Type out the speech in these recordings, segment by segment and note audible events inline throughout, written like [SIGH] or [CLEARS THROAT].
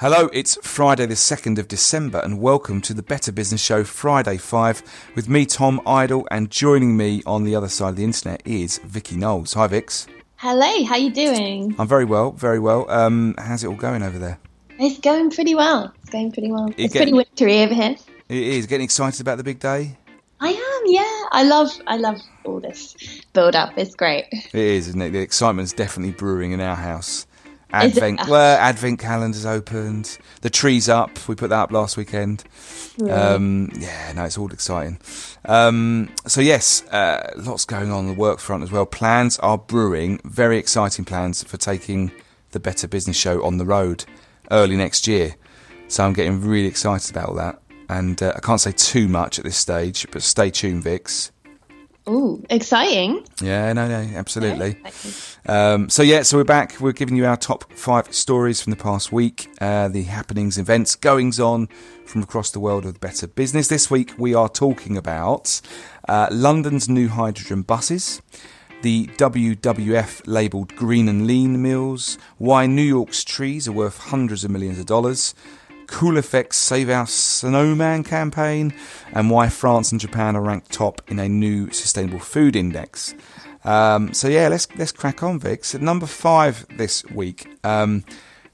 Hello, it's Friday the 2nd of December and welcome to the Better Business Show Friday 5 with me, Tom Idle, and joining me on the other side of the internet is Vicky Knowles. Hi, Vix. Hello, how are you doing? I'm very well, very well. Um, how's it all going over there? It's going pretty well. It's going pretty well. it's pretty wintry over here. It is. Getting excited about the big day? I am, yeah. I love I love all this build up. It's great. It is, isn't it? The excitement's definitely brewing in our house. Advent, well, Advent calendars opened. The tree's up. We put that up last weekend. Um, yeah, no, it's all exciting. Um, so yes, uh, lots going on, on the work front as well. Plans are brewing. Very exciting plans for taking the Better Business Show on the road early next year. So I'm getting really excited about all that. And uh, I can't say too much at this stage, but stay tuned, Vix. Ooh, exciting. Yeah, no, no, absolutely. Um, so, yeah, so we're back. We're giving you our top five stories from the past week, uh, the happenings, events, goings on from across the world of better business. This week, we are talking about uh, London's new hydrogen buses. The WWF labelled green and lean meals, why New York's trees are worth hundreds of millions of dollars, Cool Effect's Save Our Snowman campaign, and why France and Japan are ranked top in a new sustainable food index. Um, so yeah, let's let's crack on, Vix. At number five this week, um,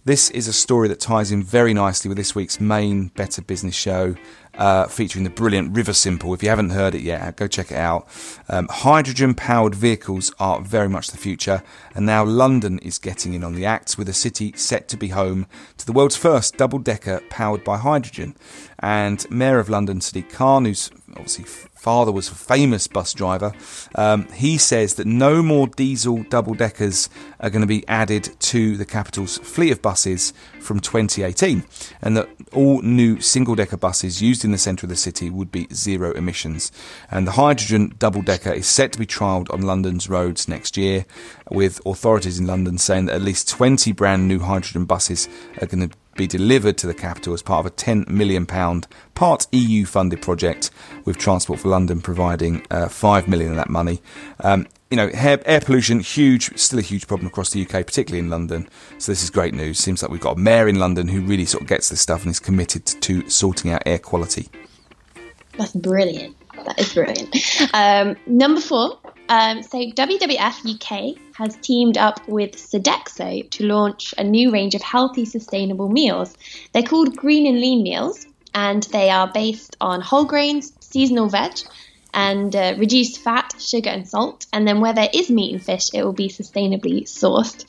this is a story that ties in very nicely with this week's main Better Business show, uh, featuring the brilliant Riversimple. If you haven't heard it yet, go check it out. Um, hydrogen powered vehicles are very much the future, and now London is getting in on the act with a city set to be home to the world's first double decker powered by hydrogen. And Mayor of London, Sadiq Khan, who's obviously father was a famous bus driver. Um, he says that no more diesel double deckers are going to be added to the capital's fleet of buses from 2018, and that all new single decker buses used in the centre of the city would be zero emissions. And the hydrogen double decker is set to be trialled on London's roads next year, with authorities in London saying that at least 20 brand new hydrogen buses are going to be delivered to the capital as part of a £10 million part EU funded project, with Transport for London providing uh, £5 million of that money. Um, you know, air, air, pollution, huge, still a huge problem across the UK, particularly in London. So this is great news. Seems like we've got a mayor in London who really sort of gets this stuff and is committed to sorting out air quality. That's brilliant. That is brilliant. Um, number four. Um, so WWF UK has teamed up with Sodexo to launch a new range of healthy, sustainable meals. They're called Green and Lean meals, and they are based on whole grains, seasonal veg, and uh, reduced fat, sugar, and salt. And then where there is meat and fish, it will be sustainably sourced.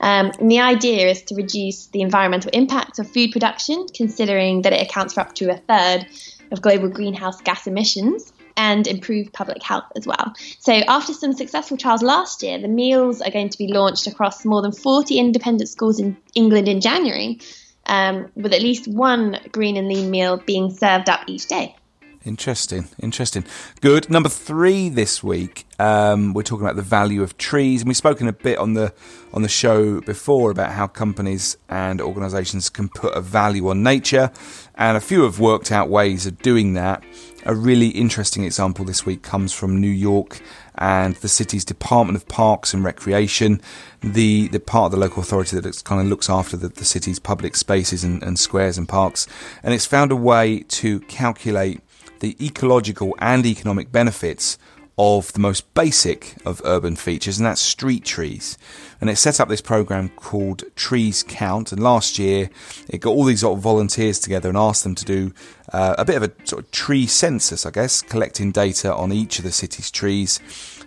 Um, and the idea is to reduce the environmental impact of food production, considering that it accounts for up to a third of global greenhouse gas emissions and improve public health as well. So, after some successful trials last year, the meals are going to be launched across more than 40 independent schools in England in January, um, with at least one green and lean meal being served up each day. Interesting, interesting. Good. Number three this week, um, we're talking about the value of trees, and we've spoken a bit on the on the show before about how companies and organisations can put a value on nature, and a few have worked out ways of doing that. A really interesting example this week comes from New York and the city's Department of Parks and Recreation, the, the part of the local authority that kind of looks after the, the city's public spaces and, and squares and parks. And it's found a way to calculate the ecological and economic benefits of the most basic of urban features, and that's street trees. And it set up this program called Trees Count. And last year, it got all these sort of volunteers together and asked them to do uh, a bit of a sort of tree census, I guess, collecting data on each of the city's trees.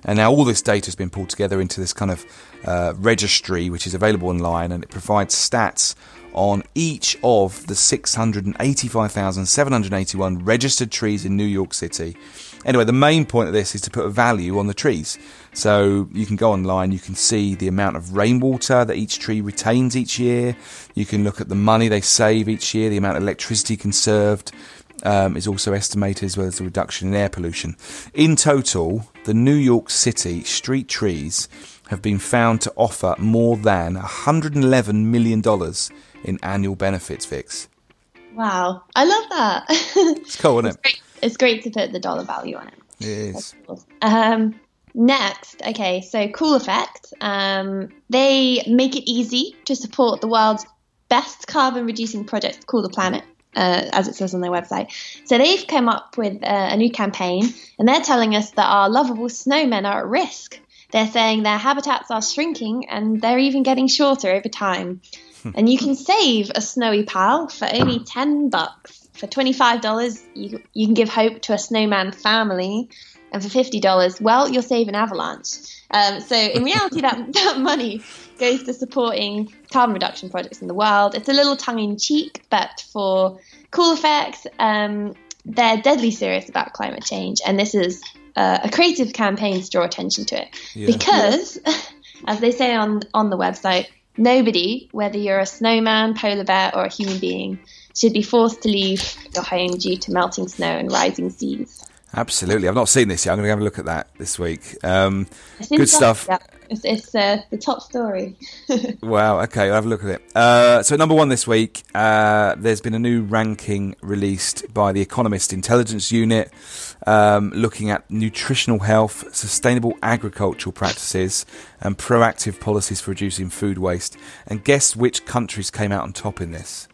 And now all this data has been pulled together into this kind of uh, registry, which is available online, and it provides stats on each of the 685,781 registered trees in New York City. Anyway, the main point of this is to put a value on the trees. So you can go online, you can see the amount of rainwater that each tree retains each year. You can look at the money they save each year, the amount of electricity conserved. Um, is also estimated as well as the reduction in air pollution. In total, the New York City street trees have been found to offer more than $111 million in annual benefits, Vix. Wow, I love that. [LAUGHS] It's cool, isn't it? It's great, it's great to put the dollar value on it. It is. Cool. Um, next, okay, so Cool Effect. Um, they make it easy to support the world's best carbon reducing projects to cool the planet. Uh, as it says on their website. So they've come up with uh, a new campaign and they're telling us that our lovable snowmen are at risk. They're saying their habitats are shrinking and they're even getting shorter over time. [LAUGHS] and you can save a snowy pal for only 10 bucks. For $25, you, you can give hope to a snowman family. And for $50, well, you'll save an avalanche. Um, so in reality, that, [LAUGHS] that money goes to supporting carbon reduction projects in the world. It's a little tongue in cheek, but for cool effects, um, they're deadly serious about climate change. And this is uh, a creative campaign to draw attention to it. Yeah. Because, [LAUGHS] as they say on, on the website, nobody, whether you're a snowman, polar bear, or a human being, should be forced to leave your home due to melting snow and rising seas. Absolutely. I've not seen this yet. I'm going to have a look at that this week. Um, good stuff. It's, it's uh, the top story. [LAUGHS] wow. Okay, I'll have a look at it. Uh, so, number one this week, uh, there's been a new ranking released by the Economist Intelligence Unit um, looking at nutritional health, sustainable agricultural practices, and proactive policies for reducing food waste. And guess which countries came out on top in this?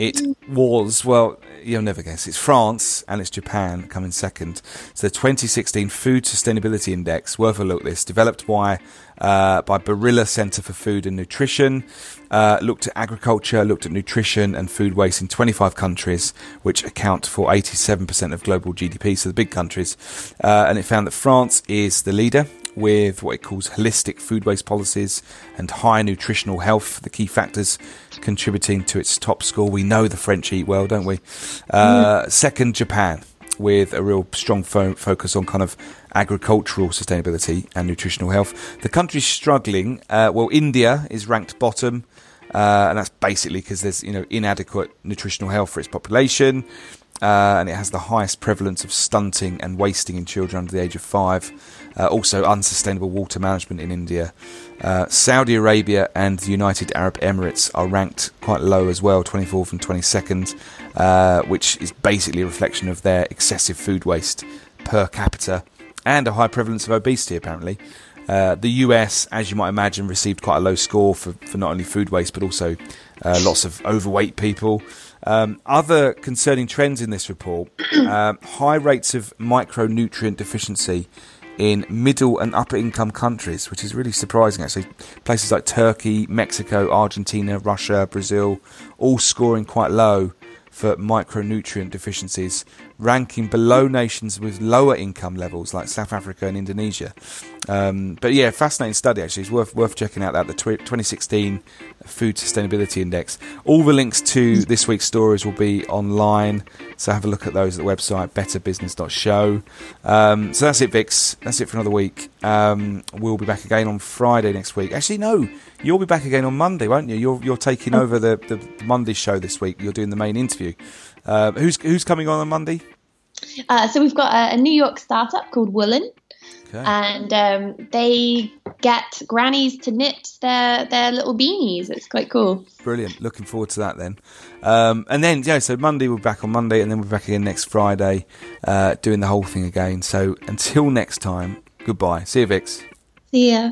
It was, well, you'll never guess. It's France and it's Japan coming second. So the 2016 Food Sustainability Index, worth a look this, developed by uh, by Barilla Center for Food and Nutrition, uh, looked at agriculture, looked at nutrition and food waste in 25 countries, which account for 87% of global GDP, so the big countries. Uh, and it found that France is the leader with what it calls holistic food waste policies and high nutritional health, the key factors contributing to its top score. We know the French eat well, don't we? Uh, mm. Second, Japan, with a real strong fo- focus on kind of agricultural sustainability and nutritional health. The country's struggling. Uh, well, India is ranked bottom. Uh, and that's basically because there's you know inadequate nutritional health for its population, uh, and it has the highest prevalence of stunting and wasting in children under the age of five. Uh, also, unsustainable water management in India. Uh, Saudi Arabia and the United Arab Emirates are ranked quite low as well, 24th and 22nd, uh, which is basically a reflection of their excessive food waste per capita and a high prevalence of obesity, apparently. Uh, the US, as you might imagine, received quite a low score for, for not only food waste but also uh, lots of overweight people. Um, other concerning trends in this report [CLEARS THROAT] um, high rates of micronutrient deficiency in middle and upper income countries, which is really surprising actually. Places like Turkey, Mexico, Argentina, Russia, Brazil, all scoring quite low for micronutrient deficiencies, ranking below nations with lower income levels like South Africa and Indonesia. Um, but yeah, fascinating study actually. It's worth worth checking out that the 2016 Food Sustainability Index. All the links to this week's stories will be online, so have a look at those at the website betterbusiness.show. Um, so that's it, Vix. That's it for another week. Um, we'll be back again on Friday next week. Actually, no, you'll be back again on Monday, won't you? You're you're taking over the, the Monday show this week. You're doing the main interview. Uh, who's who's coming on on Monday? Uh, so we've got a, a, New York startup called Woolen, okay. and um, they get grannies to knit their their little beanies. It's quite cool. Brilliant. Looking forward to that then. Um, and then yeah, so Monday we're back on Monday, and then we're back again next Friday, uh, doing the whole thing again. So until [LAUGHS] next time, goodbye. See you, Vix. See ya.